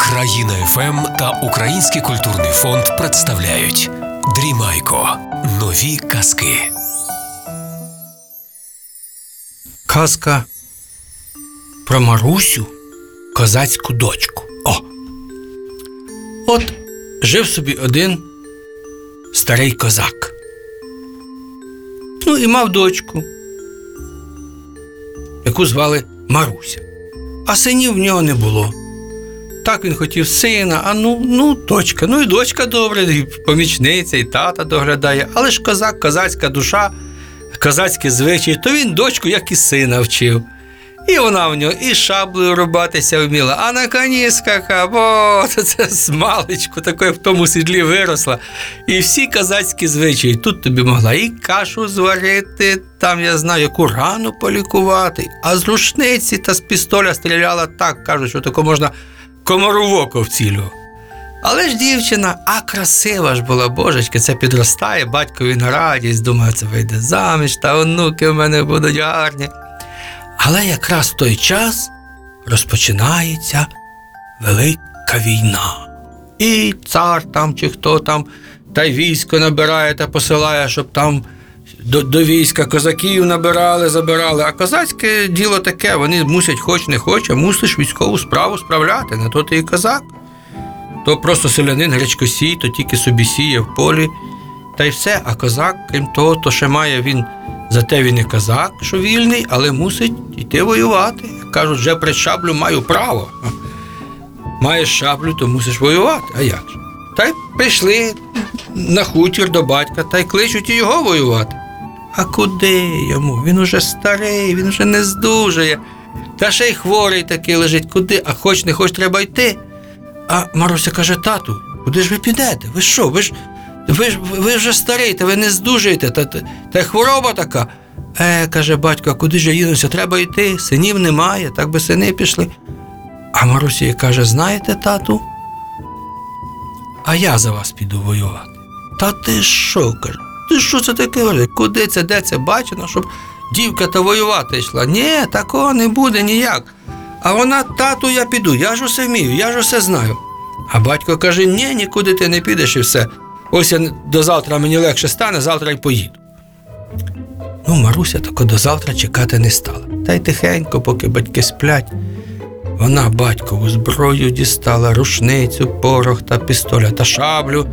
Країна ФМ та Український культурний фонд представляють Дрімайко. Нові казки. Казка про Марусю, козацьку дочку. О! От жив собі один старий козак. Ну і мав дочку, яку звали Маруся. А синів в нього не було. Так він хотів сина, а ну, ну, дочка, ну і дочка добре, і помічниця, і тата доглядає. Але ж козак, козацька душа, козацькі звичаї, то він дочку, як і сина вчив. І вона в нього і шаблею рубатися вміла, а на коні скакав, о, це з такої в тому сідлі виросла. І всі козацькі звичаї. Тут тобі могла і кашу зварити, там я знаю, яку рану полікувати, а з рушниці та з пістоля стріляла так, кажуть, що тако можна комару в око вцілював. Але ж дівчина, а красива ж була, божечки, це підростає, батькові на радість, думає, це вийде заміж, та онуки в мене будуть гарні. Але якраз в той час розпочинається велика війна. І цар там чи хто там, та й військо набирає та посилає, щоб там до, до війська козаків набирали, забирали. А козацьке діло таке, вони мусять, хоч не хоч, а мусиш військову справу справляти. На то ти і козак. То просто селянин гречкосій, то тільки собі сіє в полі. Та й все. А козак, крім того, то ще має він, зате він і козак, що вільний, але мусить йти воювати. Кажуть, вже при шаблю маю право. Маєш шаблю, то мусиш воювати. А як же? Та й прийшли на хутір до батька та й кличуть і його воювати. А куди йому? Він уже старий, він уже не здужає. Та ще й хворий такий лежить, куди, а хоч не хоч треба йти. А Маруся каже: тату, куди ж ви підете? Ви що? Ви ж ви ж ви вже старий, та ви не здужуєте, та, та, та хвороба така. Е, каже батько, а куди ж я їдуся? Треба йти, синів немає, так би сини пішли. А Маруся їй каже: знаєте, тату? А я за вас піду воювати. Та ти що, каже? Ти що це таке? Куди це, де це бачено, щоб дівка та воювати йшла? Ні, такого не буде ніяк. А вона, тату, я піду, я ж усе вмію, я ж усе знаю. А батько каже: ні, нікуди ти не підеш і все. Ось я до завтра мені легше стане, завтра й поїду. Ну, Маруся тако до завтра чекати не стала. Та й тихенько, поки батьки сплять. Вона батькову зброю дістала, рушницю, порох та пістоля та шаблю,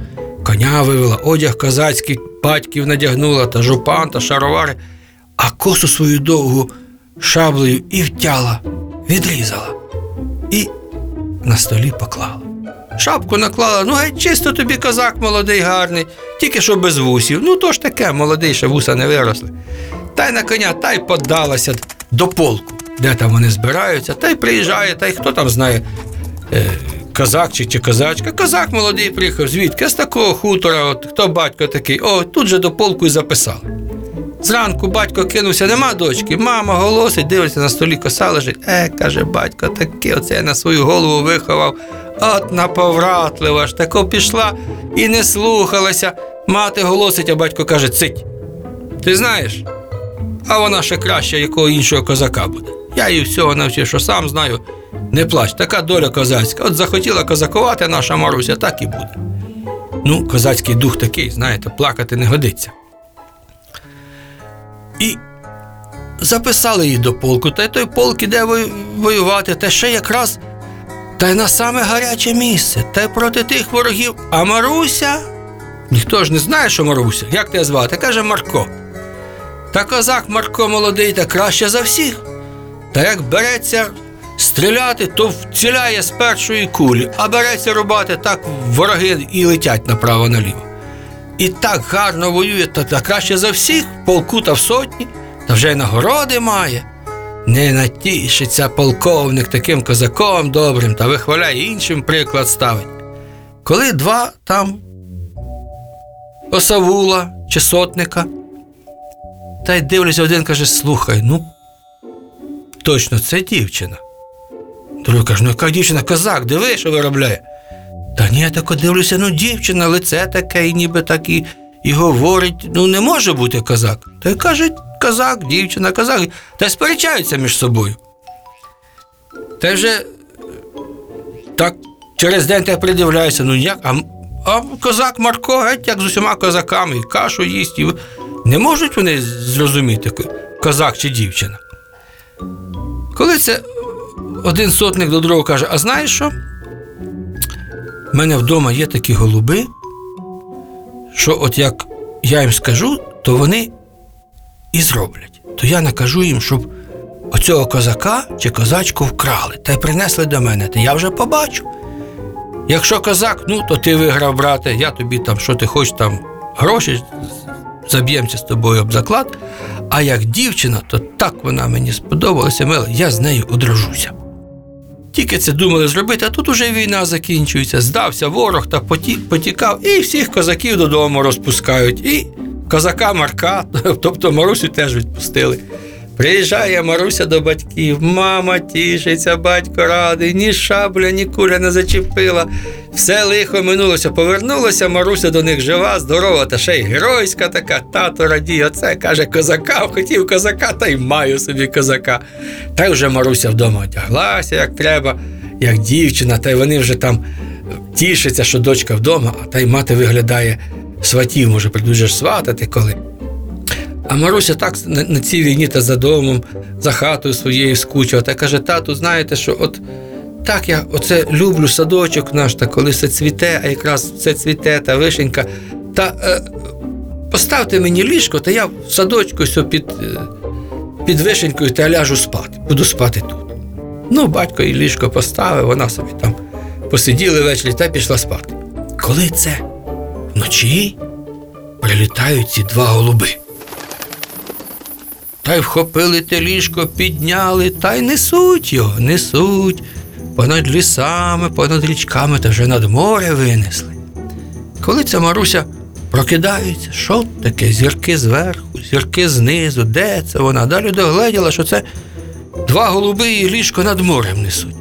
коня вивела, одяг козацький батьків надягнула та жупан та шаровари, а косу свою довгу шаблею і втяла, відрізала і на столі поклала. Шапку наклала, ну геть чисто тобі козак молодий, гарний, тільки що без вусів. Ну то ж таке, молодий, ще вуса не виросли. Та й на коня, та й подалася до полку, де там вони збираються, та й приїжджає, та й хто там знає, е, козак чи, чи козачка. Козак молодий приїхав, звідки? З такого хутора, от, хто батько такий, о, тут же до полку і записали. Зранку батько кинувся, нема дочки, мама голосить, дивиться на столі коса лежить. Е, каже батько, таке оце я на свою голову виховав. От наповратлива ж, тако пішла і не слухалася. Мати голосить, а батько каже, цить. Ти знаєш? А вона ще краще, якого іншого козака буде. Я її всього навчив, що сам знаю. Не плач, така доля козацька. От захотіла козакувати наша Маруся, так і буде. Ну, козацький дух такий, знаєте, плакати не годиться. І записали її до полку, та й той полк іде воювати, та ще якраз та й на саме гаряче місце, та й проти тих ворогів. А Маруся? Ніхто ж не знає, що Маруся. Як тебе звати? Каже Марко. Та козак Марко молодий та краще за всіх. Та як береться стріляти, то вціляє з першої кулі, а береться рубати, так вороги і летять направо-наліво. І так гарно воює, та, та краще за всіх, в полку та в сотні, та вже й нагороди має. Не натішиться полковник таким козаком добрим та вихваляє іншим приклад ставить. Коли два там осавула чи сотника, та й дивлюся, один каже: слухай, ну точно це дівчина. Другий каже, ну яка дівчина, козак, диви, що виробляє. Та ні, я тако дивлюся, ну дівчина, лице таке, і ніби так і, і говорить, ну не може бути козак. Та й каже, козак, дівчина, козак, та й сперечаються між собою. Та вже Так через день ти придивляєшся, ну як? А, а козак Марко геть як з усіма козаками, і кашу їсть. І... Не можуть вони зрозуміти, козак чи дівчина. Коли це один сотник до другого каже: А знаєш що? У мене вдома є такі голуби, що от як я їм скажу, то вони і зроблять. То я накажу їм, щоб оцього козака чи козачку вкрали та й принесли до мене, то я вже побачу. Якщо козак, ну то ти виграв, брате, я тобі там, що ти хочеш, там гроші, заб'ємося з тобою об заклад. А як дівчина, то так вона мені сподобалася, мила, я з нею одружуся. Тільки це думали зробити, а тут уже війна закінчується. Здався ворог та поті- потікав, і всіх козаків додому розпускають. І козака Марка, тобто Марусю теж відпустили. Приїжджає Маруся до батьків, мама тішиться, батько радий, ні шабля, ні куля не зачепила. Все лихо минулося, повернулася Маруся до них жива, здорова, та ще й геройська така, тато радіє, оце каже козака, хотів козака, та й маю собі козака. Та й вже Маруся вдома одяглася, як треба, як дівчина, та й вони вже там тішаться, що дочка вдома, а та й мати виглядає сватів, може, прийдуть же сватати коли. А Маруся так на, цій війні та за домом, за хатою своєю скучила, та каже: тату, знаєте, що от так я оце люблю садочок наш, та коли все цвіте, а якраз все цвіте та вишенька. Та е, поставте мені ліжко, та я в садочку все під, е, під вишенькою та ляжу спати. Буду спати тут. Ну, батько їй ліжко поставив, вона собі там посиділи ввечері та пішла спати. Коли це вночі прилітають ці два голуби. Та й вхопили те ліжко, підняли, та й несуть його, несуть. Понад лісами, понад річками та вже над море винесли. Коли ця Маруся прокидається, що таке? Зірки зверху, зірки знизу, де це вона? Далі догледіла, що це два голуби і ліжко над морем несуть.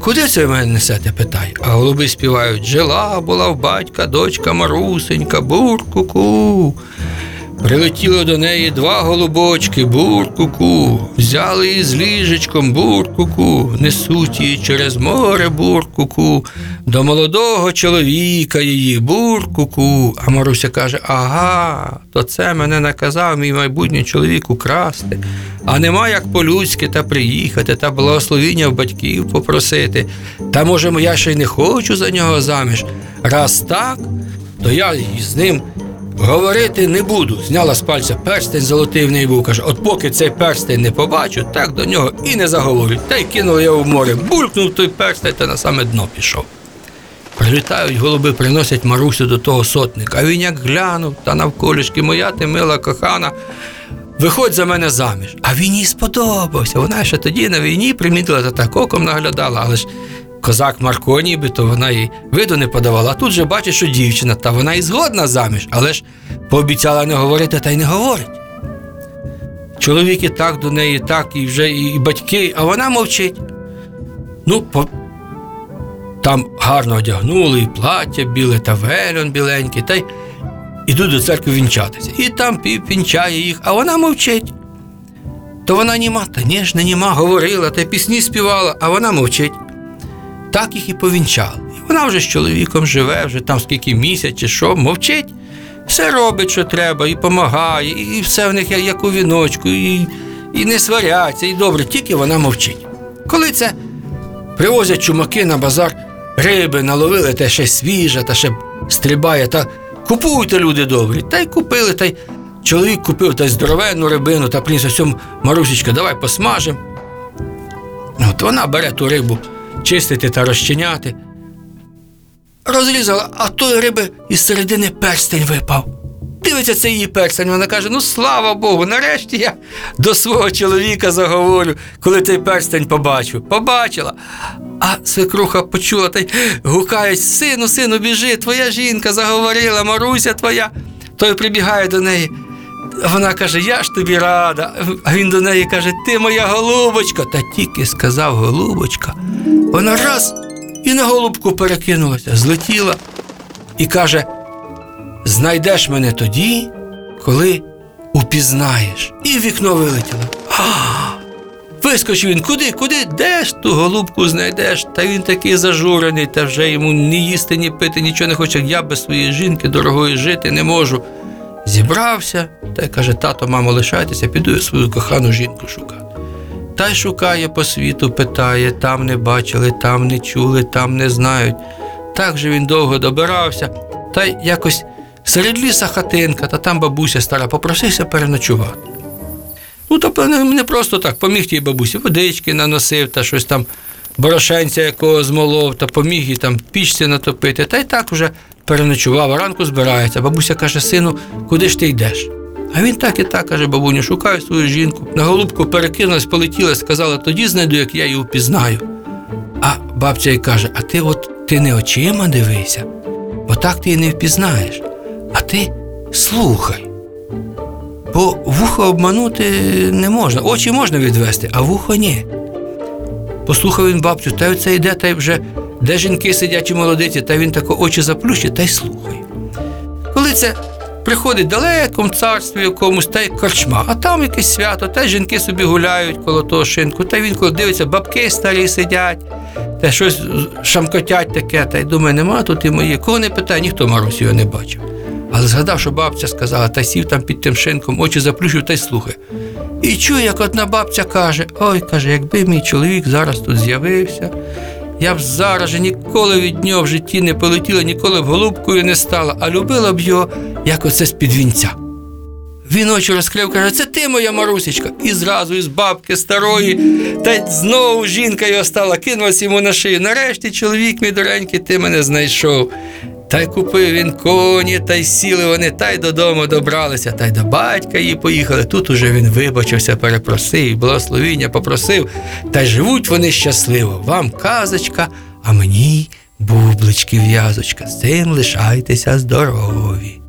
Куди це мене несете? питає. А голуби співають Жила була в батька дочка Марусенька, бур-ку-ку. Прилетіло до неї два голубочки, бур-ку-ку. Взяли її з ліжечком, бур-ку-ку. Несуть її через море, бур-ку-ку. До молодого чоловіка її, бур-ку-ку. А Маруся каже: Ага, то це мене наказав мій майбутній чоловік украсти. А нема як по-людськи та приїхати, та благословіння в батьків попросити. Та може, я ще й не хочу за нього заміж. Раз так, то я з ним говорити не буду. Зняла з пальця перстень золотий в неї був. Каже, от поки цей перстень не побачу, так до нього і не заговорю. Та й кинула його в море, булькнув той перстень та на саме дно пішов. Прилітають голуби, приносять Марусю до того сотника. А він як глянув, та навколішки моя ти мила кохана. Виходь за мене заміж. А він їй сподобався. Вона ще тоді на війні примітила та так оком наглядала, але ж козак Марко, ніби, то вона їй виду не подавала. А тут же бачить, що дівчина, та вона і згодна заміж, але ж пообіцяла не говорити, та й не говорить. Чоловік і так до неї, так, і вже і, батьки, а вона мовчить. Ну, по... там гарно одягнули, і плаття біле, та вельон біленький, та й ідуть до церкви вінчатися. І там півпінчає їх, а вона мовчить. То вона німа, та ні ж не німа, говорила, та пісні співала, а вона мовчить. Так їх і повінчали. І вона вже з чоловіком живе, вже там скільки місяць чи що, мовчить. Все робить, що треба, і допомагає, і все в них як- у віночку, і, і не сваряться, і добре, тільки вона мовчить. Коли це привозять чумаки на базар, риби наловили, та ще свіжа, та ще стрибає, та купуйте, люди добрі. Та й купили, та й чоловік купив та й здоровенну рибину, та приніс ось Марусечка, давай посмажем. От вона бере ту рибу чистити та розчиняти. Розрізала, а той риби із середини перстень випав. Дивиться, це її перстень. Вона каже: ну слава Богу, нарешті я до свого чоловіка заговорю, коли той перстень побачу. Побачила. А свекруха почула та й гукає: сину, сину, біжи, твоя жінка заговорила, Маруся твоя. Той прибігає до неї. Вона каже, я ж тобі рада. А він до неї каже, ти моя голубочка. Та тільки сказав голубочка. Вона раз і на голубку перекинулася, злетіла і каже: знайдеш мене тоді, коли упізнаєш. І в вікно вилетіла. А, Вискочив він, куди, куди? Де ж ту голубку знайдеш? Та він такий зажурений, та вже йому ні їсти, ні пити, нічого не хоче. Я без своєї жінки дорогої жити не можу. Зібрався та й каже: тато, мамо, лишайтеся, піду я свою кохану жінку шукати. Та й шукає по світу, питає, там не бачили, там не чули, там не знають. Так же він довго добирався, та й якось серед ліса хатинка, та там бабуся стара попросився переночувати. Ну, не, не просто так, поміг тій бабусі, водички наносив та щось там, борошенця якого змолов, та поміг їй там пічці натопити. Та й так уже переночував, а ранку збирається. Бабуся каже, сину, куди ж ти йдеш? А він так і так каже, бабуню, шукаю свою жінку. На голубку перекинулась, полетіла, сказала, тоді знайду, як я її впізнаю. А бабця й каже: А ти от ти не очима дивися, бо так ти її не впізнаєш, а ти слухай. Бо вухо обманути не можна. Очі можна відвести, а вухо ні. Послухав він бабцю, та й оце йде, та й вже де жінки сидять і молодиці, та він тако очі заплющить та й слухає. Коли це приходить далеком царстві якомусь, та й корчма, а там якесь свято, та й жінки собі гуляють коло того шинку, та він коли дивиться, бабки старі сидять, та щось шамкотять таке, та й думає, нема тут і моє. Кого не питає, ніхто Марусю його не бачив. Але згадав, що бабця сказала, та сів там під тим шинком, очі заплющив та й слухає. І чує, як одна бабця каже: Ой, каже, якби мій чоловік зараз тут з'явився, я б зараз же ніколи від нього в житті не полетіла, ніколи б голубкою не стала, а любила б його, як оце з-під вінця. Він очі розкрив, каже, це ти моя Марусечка. І зразу із бабки старої, та й знову жінка його стала, кинулась йому на шию. Нарешті, чоловік мій доренький, ти мене знайшов. Та й купив він коні, та й сіли вони, та й додому добралися, та й до батька її поїхали. Тут уже він вибачився, перепросив, благословіння попросив, та й живуть вони щасливо. Вам казочка, а мені бублички в'язочка. З цим лишайтеся здорові.